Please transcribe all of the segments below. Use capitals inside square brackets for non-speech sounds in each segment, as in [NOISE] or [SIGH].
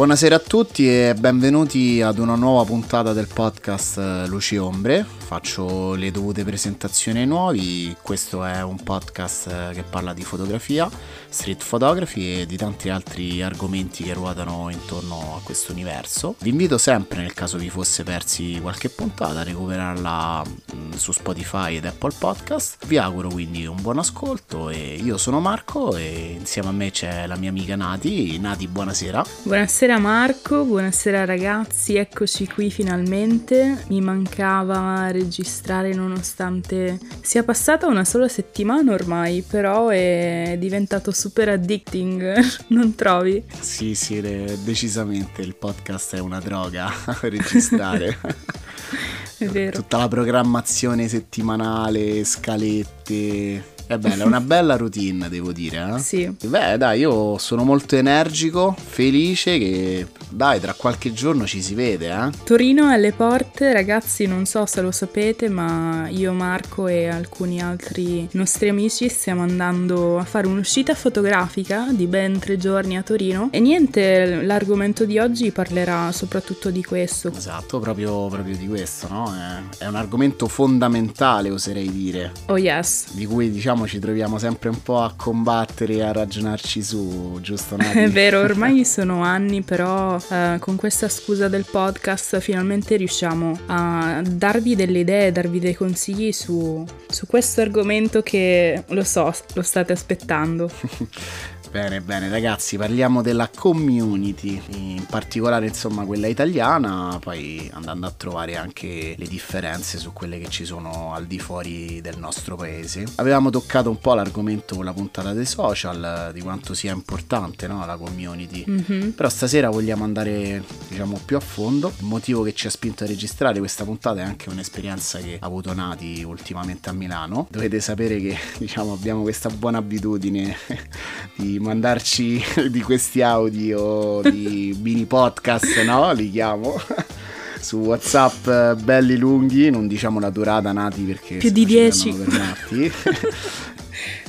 Buonasera a tutti e benvenuti ad una nuova puntata del podcast eh, Luci Ombre. Faccio le dovute presentazioni ai nuovi. Questo è un podcast eh, che parla di fotografia, street photography e di tanti altri argomenti che ruotano intorno a questo universo. Vi invito sempre, nel caso vi fosse persi qualche puntata, a recuperarla mm, su Spotify ed Apple Podcast. Vi auguro quindi un buon ascolto e io sono Marco e insieme a me c'è la mia amica Nati. Nati, buonasera. Buonasera. Marco, buonasera ragazzi, eccoci qui finalmente. Mi mancava registrare nonostante sia passata una sola settimana ormai, però è diventato super addicting, [LAUGHS] non trovi? Sì, sì, decisamente il podcast è una droga [LAUGHS] registrare. [LAUGHS] è vero. Tutta la programmazione settimanale, scalette è bella, è una bella routine, devo dire. Eh? Sì. Beh, dai, io sono molto energico, felice che, dai, tra qualche giorno ci si vede, eh? Torino è alle porte, ragazzi, non so se lo sapete, ma io, Marco e alcuni altri nostri amici stiamo andando a fare un'uscita fotografica di ben tre giorni a Torino. E niente, l'argomento di oggi parlerà soprattutto di questo. Esatto, proprio, proprio di questo, no? È, è un argomento fondamentale, oserei dire. Oh yes. Di cui, diciamo, diciamo ci troviamo sempre un po' a combattere e a ragionarci su, giusto Nati? [LAUGHS] È vero, [LAUGHS] ormai sono anni, però eh, con questa scusa del podcast finalmente riusciamo a darvi delle idee, darvi dei consigli su, su questo argomento che lo so, lo state aspettando. [LAUGHS] Bene, bene ragazzi, parliamo della community, in particolare insomma quella italiana, poi andando a trovare anche le differenze su quelle che ci sono al di fuori del nostro paese. Avevamo toccato un po' l'argomento con la puntata dei social, di quanto sia importante no, la community, mm-hmm. però stasera vogliamo andare diciamo più a fondo. Il motivo che ci ha spinto a registrare questa puntata è anche un'esperienza che ha avuto Nati ultimamente a Milano. Dovete sapere che [LAUGHS] diciamo abbiamo questa buona abitudine [LAUGHS] di mandarci [LAUGHS] di questi audio di [LAUGHS] mini podcast, no? Li chiamo. [LAUGHS] Su WhatsApp belli lunghi, non diciamo la durata nati perché più di 10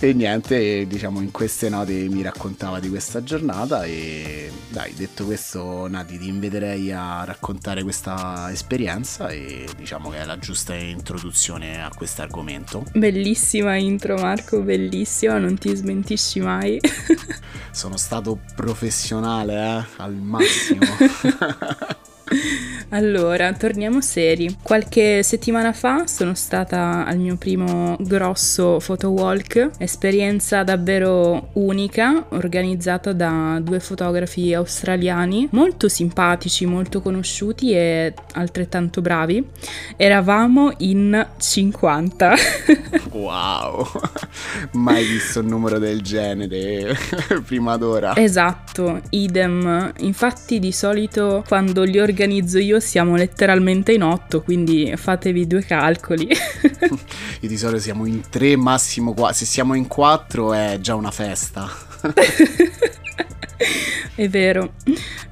e niente, diciamo in queste note mi raccontava di questa giornata e dai, detto questo Nati ti inviterei a raccontare questa esperienza e diciamo che è la giusta introduzione a questo argomento. Bellissima intro Marco, bellissima, non ti smentisci mai. Sono stato professionale, eh, al massimo. [LAUGHS] Allora, torniamo seri. Qualche settimana fa sono stata al mio primo grosso photo walk, esperienza davvero unica, organizzata da due fotografi australiani, molto simpatici, molto conosciuti e altrettanto bravi. Eravamo in 50. [LAUGHS] wow! Mai visto un numero del genere [LAUGHS] prima d'ora. Esatto, idem. Infatti di solito quando li organizzo io siamo letteralmente in otto, quindi fatevi due calcoli. Io di solito siamo in tre, massimo qua. Se siamo in quattro è già una festa. [LAUGHS] È vero.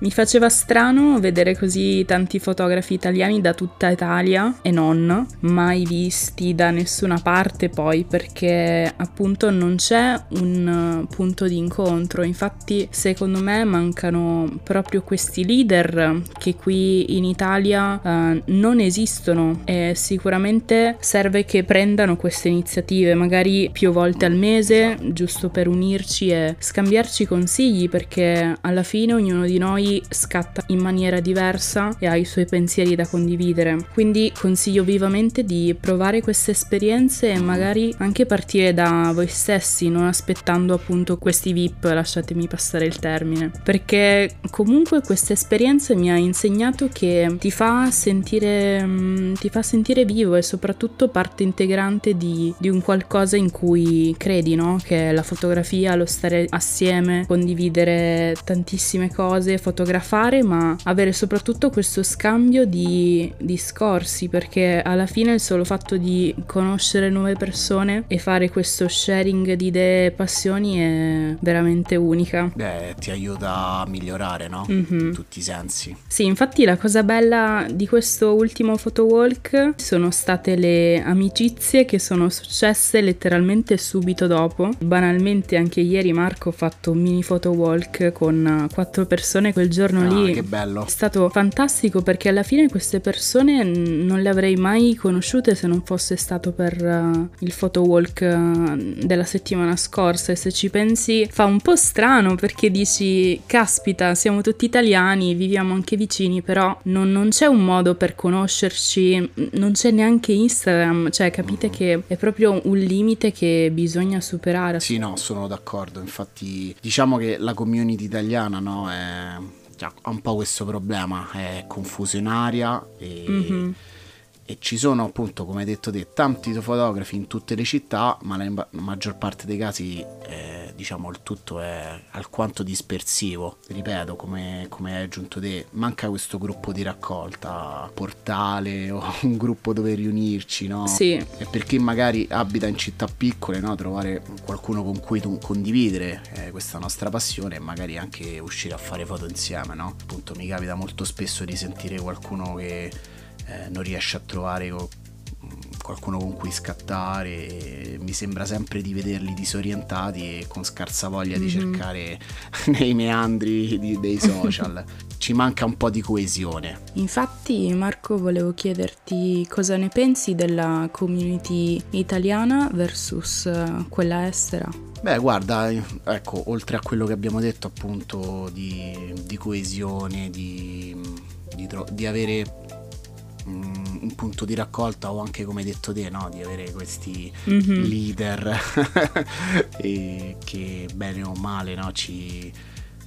Mi faceva strano vedere così tanti fotografi italiani da tutta Italia e non, mai visti da nessuna parte poi perché appunto non c'è un punto di incontro. Infatti secondo me mancano proprio questi leader che qui in Italia uh, non esistono e sicuramente serve che prendano queste iniziative magari più volte al mese giusto per unirci e scambiarci consigli perché alla fine ognuno di noi scatta in maniera diversa e ha i suoi pensieri da condividere. Quindi consiglio vivamente di provare queste esperienze e magari anche partire da voi stessi, non aspettando appunto questi VIP, lasciatemi passare il termine. Perché comunque questa esperienza mi ha insegnato che ti fa sentire, mm, ti fa sentire vivo e soprattutto parte integrante di, di un qualcosa in cui credi, no? Che è la fotografia, lo stare assieme, condividere tantissime cose, fotografie fotografare, ma avere soprattutto questo scambio di discorsi, perché alla fine il solo fatto di conoscere nuove persone e fare questo sharing di idee e passioni è veramente unica. Beh, ti aiuta a migliorare, no? Mm-hmm. In tutti i sensi. Sì, infatti la cosa bella di questo ultimo photowalk sono state le amicizie che sono successe letteralmente subito dopo. Banalmente anche ieri Marco ha fatto un mini photowalk con quattro persone quel quel giorno ah, lì che bello. è stato fantastico perché alla fine queste persone non le avrei mai conosciute se non fosse stato per uh, il photo walk uh, della settimana scorsa e se ci pensi fa un po' strano perché dici caspita siamo tutti italiani, viviamo anche vicini però non, non c'è un modo per conoscerci, non c'è neanche Instagram, cioè capite mm. che è proprio un limite che bisogna superare. Sì, no, sono d'accordo, infatti diciamo che la community italiana no, è, ha un po' questo problema, è confusionaria e... Mm-hmm e ci sono appunto come hai detto te tanti fotografi in tutte le città ma la maggior parte dei casi eh, diciamo il tutto è alquanto dispersivo ripeto come, come hai aggiunto te manca questo gruppo di raccolta portale o [LAUGHS] un gruppo dove riunirci no? sì e per chi magari abita in città piccole no? trovare qualcuno con cui condividere eh, questa nostra passione e magari anche uscire a fare foto insieme no? appunto mi capita molto spesso di sentire qualcuno che eh, non riesce a trovare qualcuno con cui scattare mi sembra sempre di vederli disorientati e con scarsa voglia mm-hmm. di cercare [LAUGHS] nei meandri di, dei social. [LAUGHS] Ci manca un po' di coesione. Infatti Marco volevo chiederti cosa ne pensi della community italiana versus eh, quella estera. Beh, guarda, ecco, oltre a quello che abbiamo detto appunto di, di coesione, di, di, di avere un punto di raccolta o anche come hai detto te no? di avere questi mm-hmm. leader [LAUGHS] che bene o male no? ci,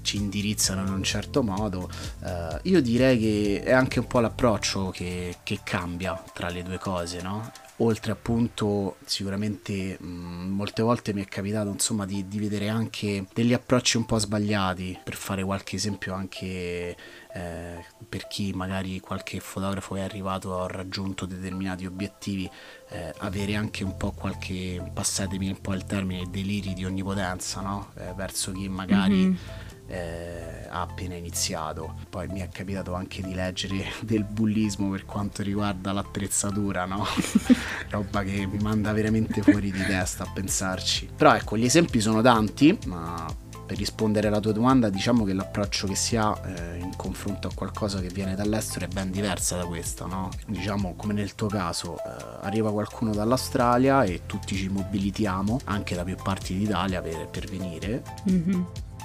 ci, indirizzano in un certo modo uh, io direi che è anche un po' l'approccio che, che cambia tra le due cose no? Oltre appunto sicuramente mh, molte volte mi è capitato insomma di, di, vedere anche degli approcci un po' sbagliati per fare qualche esempio anche eh, per chi magari qualche fotografo è arrivato ha raggiunto determinati obiettivi eh, avere anche un po' qualche passatemi un po' il termine deliri di onnipotenza no? eh, verso chi magari mm-hmm eh, ha appena iniziato. Poi mi è capitato anche di leggere [LAUGHS] del bullismo per quanto riguarda l'attrezzatura, no? [LAUGHS] Roba che mi manda veramente fuori di testa a pensarci. Però ecco, gli esempi sono tanti, ma per rispondere alla tua domanda, diciamo che l'approccio che si ha eh, in confronto a qualcosa che viene dall'estero è ben diversa da questo, no? Diciamo come nel tuo caso, eh, arriva qualcuno dall'Australia e tutti ci mobilitiamo anche da più parti d'Italia per, per venire. Mm-hmm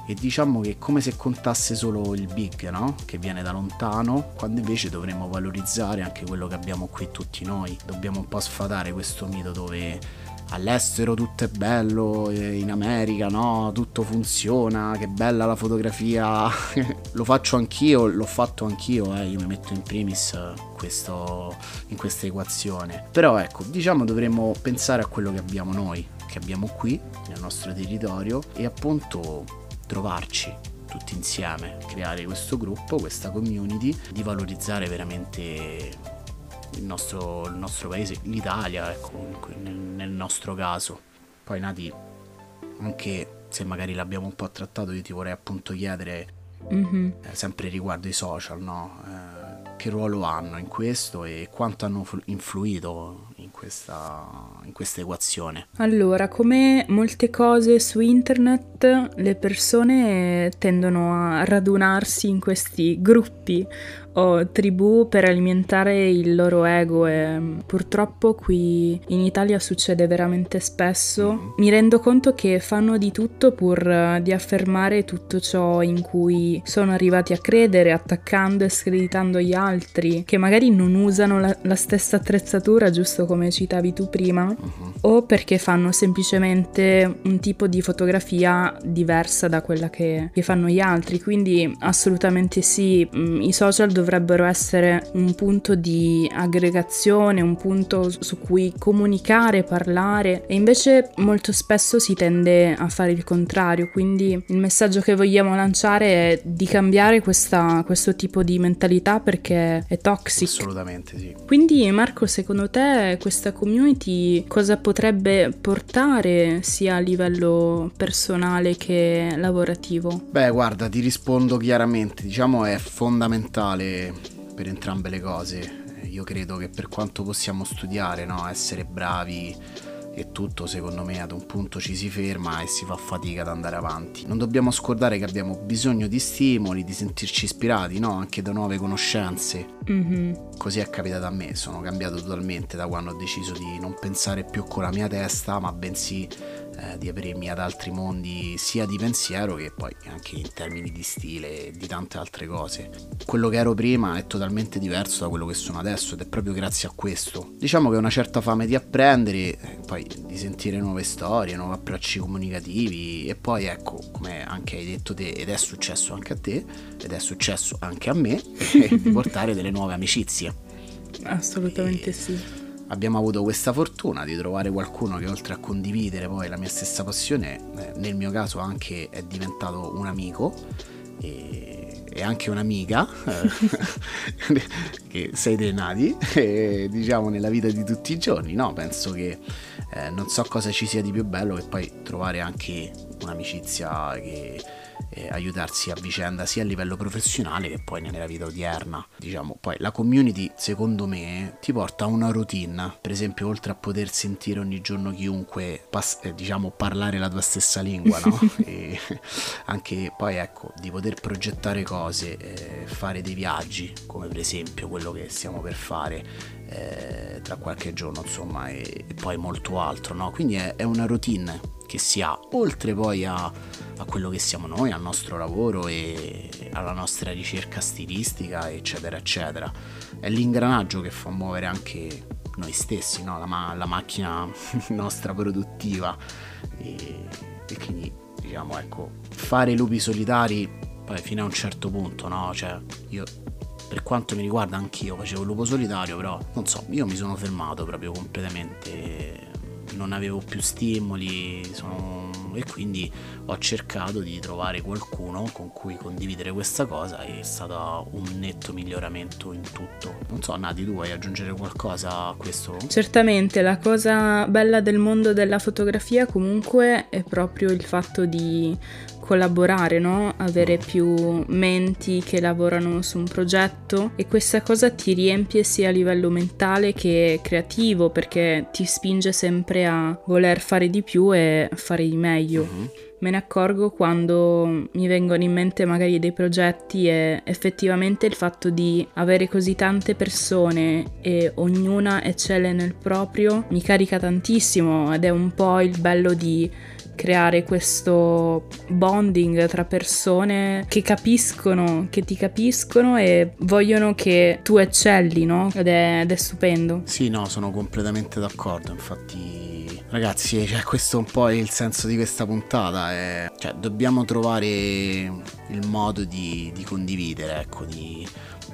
e diciamo che è come se contasse solo il big, no? Che viene da lontano, quando invece dovremmo valorizzare anche quello che abbiamo qui tutti noi. Dobbiamo un po' sfatare questo mito dove all'estero tutto è bello, in America no, tutto funziona, che bella la fotografia, [LAUGHS] lo faccio anch'io, l'ho fatto anch'io, eh, io mi metto in primis questo, in questa equazione. Però ecco, diciamo dovremmo pensare a quello che abbiamo noi, che abbiamo qui nel nostro territorio e appunto trovarci tutti insieme, creare questo gruppo, questa community, di valorizzare veramente il nostro, il nostro paese, l'Italia, ecco, nel, nel, nostro caso. Poi Nati, anche se magari l'abbiamo un po' trattato, io ti vorrei appunto chiedere, mm-hmm. eh, sempre riguardo i social, no? Eh, che ruolo hanno in questo e quanto hanno influito in questa, in questa equazione? Allora, come molte cose su internet, le persone tendono a radunarsi in questi gruppi o tribù per alimentare il loro ego e mm, purtroppo qui in Italia succede veramente spesso. Mm-hmm. Mi rendo conto che fanno di tutto pur eh, di affermare tutto ciò in cui sono arrivati a credere, attaccando e screditando gli altri, che magari non usano la, la stessa attrezzatura, giusto come citavi tu prima, uh-huh. o perché fanno semplicemente un tipo di fotografia diversa da quella che, che fanno gli altri. Quindi assolutamente sì, mm, i social dovrebbero essere un punto di aggregazione, un punto su cui comunicare, parlare e invece molto spesso si tende a fare il contrario, quindi il messaggio che vogliamo lanciare è di cambiare questa, questo tipo di mentalità perché è toxic. Assolutamente sì. Quindi Marco, secondo te questa community cosa potrebbe portare sia a livello personale che lavorativo? Beh, guarda, ti rispondo chiaramente, diciamo è fondamentale per entrambe le cose. Io credo che per quanto possiamo studiare, no, essere bravi e tutto secondo me ad un punto ci si ferma e si fa fatica ad andare avanti. Non dobbiamo scordare che abbiamo bisogno di stimoli, di sentirci ispirati, no? Anche da nuove conoscenze. Mm-hmm. Così è capitato a me, sono cambiato totalmente da quando ho deciso di non pensare più con la mia testa, ma bensì eh, di aprirmi ad altri mondi sia di pensiero che poi anche in termini di stile e di tante altre cose. Quello che ero prima è totalmente diverso da quello che sono adesso ed è proprio grazie a questo. Diciamo che una certa fame di apprendere, eh, poi di sentire nuove storie, nuovi approcci comunicativi e poi ecco, come anche hai detto te ed è successo anche a te ed è successo anche a me, [LAUGHS] di portare delle nuove amicizie. Assolutamente e... sì abbiamo avuto questa fortuna di trovare qualcuno che oltre a condividere poi la mia stessa passione, eh, nel mio caso anche è diventato un amico e, e anche un'amica, eh, [LAUGHS] che sei dei nati, e, diciamo nella vita di tutti i giorni, no? Penso che eh, non so cosa ci sia di più bello che poi trovare anche un'amicizia che eh, aiutarsi a vicenda sia a livello professionale che poi nella vita odierna. Diciamo, poi la community secondo me ti porta a una routine, per esempio oltre a poter sentire ogni giorno chiunque pass- eh, diciamo parlare la tua stessa lingua, no? [LAUGHS] e [LAUGHS] anche poi ecco di poter progettare cose, eh, fare dei viaggi, come per esempio quello che stiamo per fare. Eh, tra qualche giorno insomma e, e poi molto altro no? quindi è, è una routine che si ha oltre poi a a quello che siamo noi, al nostro lavoro e alla nostra ricerca stilistica, eccetera, eccetera. È l'ingranaggio che fa muovere anche noi stessi, no? la, ma- la, macchina [LAUGHS] nostra produttiva. E, e, quindi, diciamo, ecco, fare i lupi solitari poi fino a un certo punto, no? Cioè, io per quanto mi riguarda anch'io facevo il lupo solitario, però non so, io mi sono fermato proprio completamente non avevo più stimoli sono... e quindi ho cercato di trovare qualcuno con cui condividere questa cosa e è stato un netto miglioramento in tutto. Non so, Nati, tu vuoi aggiungere qualcosa a questo? Certamente, la cosa bella del mondo della fotografia comunque è proprio il fatto di collaborare, no? avere più menti che lavorano su un progetto e questa cosa ti riempie sia a livello mentale che creativo perché ti spinge sempre a voler fare di più e fare di meglio. Mm-hmm. Me ne accorgo quando mi vengono in mente magari dei progetti e effettivamente il fatto di avere così tante persone e ognuna eccelle nel proprio mi carica tantissimo ed è un po' il bello di creare questo bonding tra persone che capiscono, che ti capiscono e vogliono che tu eccelli, no? Ed è, ed è stupendo. Sì, no, sono completamente d'accordo, infatti ragazzi, cioè, questo è un po' il senso di questa puntata, è, cioè, dobbiamo trovare il modo di, di condividere, ecco, di,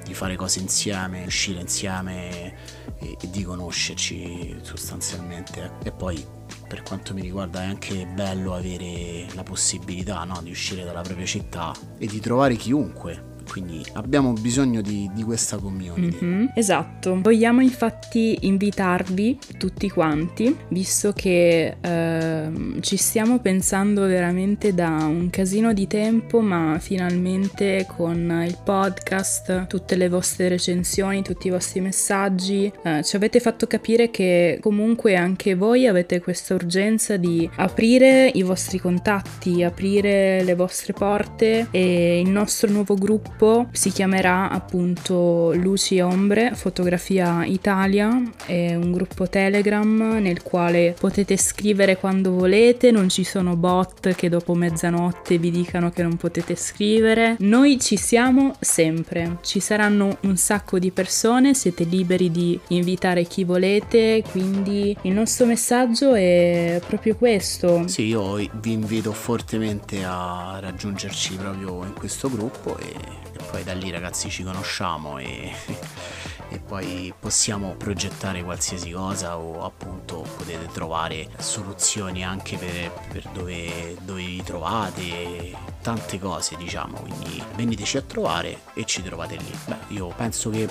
di, fare cose insieme, uscire insieme e, e di conoscerci sostanzialmente e poi per quanto mi riguarda è anche bello avere la possibilità no, di uscire dalla propria città e di trovare chiunque quindi abbiamo bisogno di, di questa community. Mm-hmm, esatto, vogliamo infatti invitarvi tutti quanti, visto che eh, ci stiamo pensando veramente da un casino di tempo, ma finalmente con il podcast, tutte le vostre recensioni, tutti i vostri messaggi, eh, ci avete fatto capire che comunque anche voi avete questa urgenza di aprire i vostri contatti, aprire le vostre porte e il nostro nuovo gruppo gruppo si chiamerà appunto Luci Ombre Fotografia Italia, è un gruppo Telegram nel quale potete scrivere quando volete, non ci sono bot che dopo mezzanotte vi dicano che non potete scrivere. Noi ci siamo sempre, ci saranno un sacco di persone, siete liberi di invitare chi volete, quindi il nostro messaggio è proprio questo. Sì, io vi invito fortemente a raggiungerci proprio in questo gruppo e poi da lì ragazzi ci conosciamo e, [LAUGHS] e poi possiamo progettare qualsiasi cosa o appunto potete trovare soluzioni anche per, per dove, dove vi trovate, tante cose diciamo, quindi veniteci a trovare e ci trovate lì. Beh, io penso che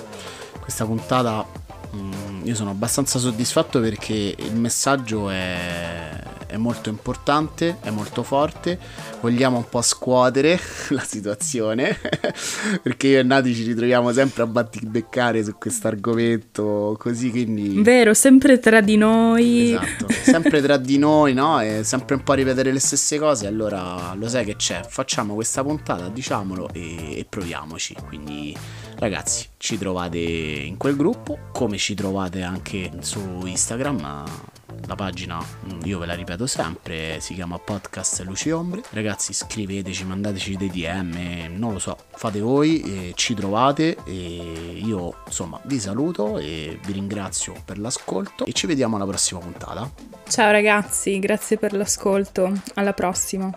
questa puntata mm, io sono abbastanza soddisfatto perché il messaggio è, è molto importante, è molto forte, vogliamo un po' scuotere [LAUGHS] la situazione, [LAUGHS] perché io e Nati ci ritroviamo sempre a battibeccare su questo argomento, così quindi... Vero, sempre tra di noi. Esatto, sempre tra di noi, no? E sempre un po' ripetere le stesse cose, allora lo sai che c'è, facciamo questa puntata, diciamolo e, e proviamoci, quindi ragazzi ci trovate in quel gruppo come ci trovate anche su Instagram la pagina io ve la ripeto sempre si chiama podcast luci ombre. Ragazzi scriveteci mandateci dei dm non lo so fate voi ci trovate e io insomma vi saluto e vi ringrazio per l'ascolto e ci vediamo alla prossima puntata. Ciao ragazzi grazie per l'ascolto alla prossima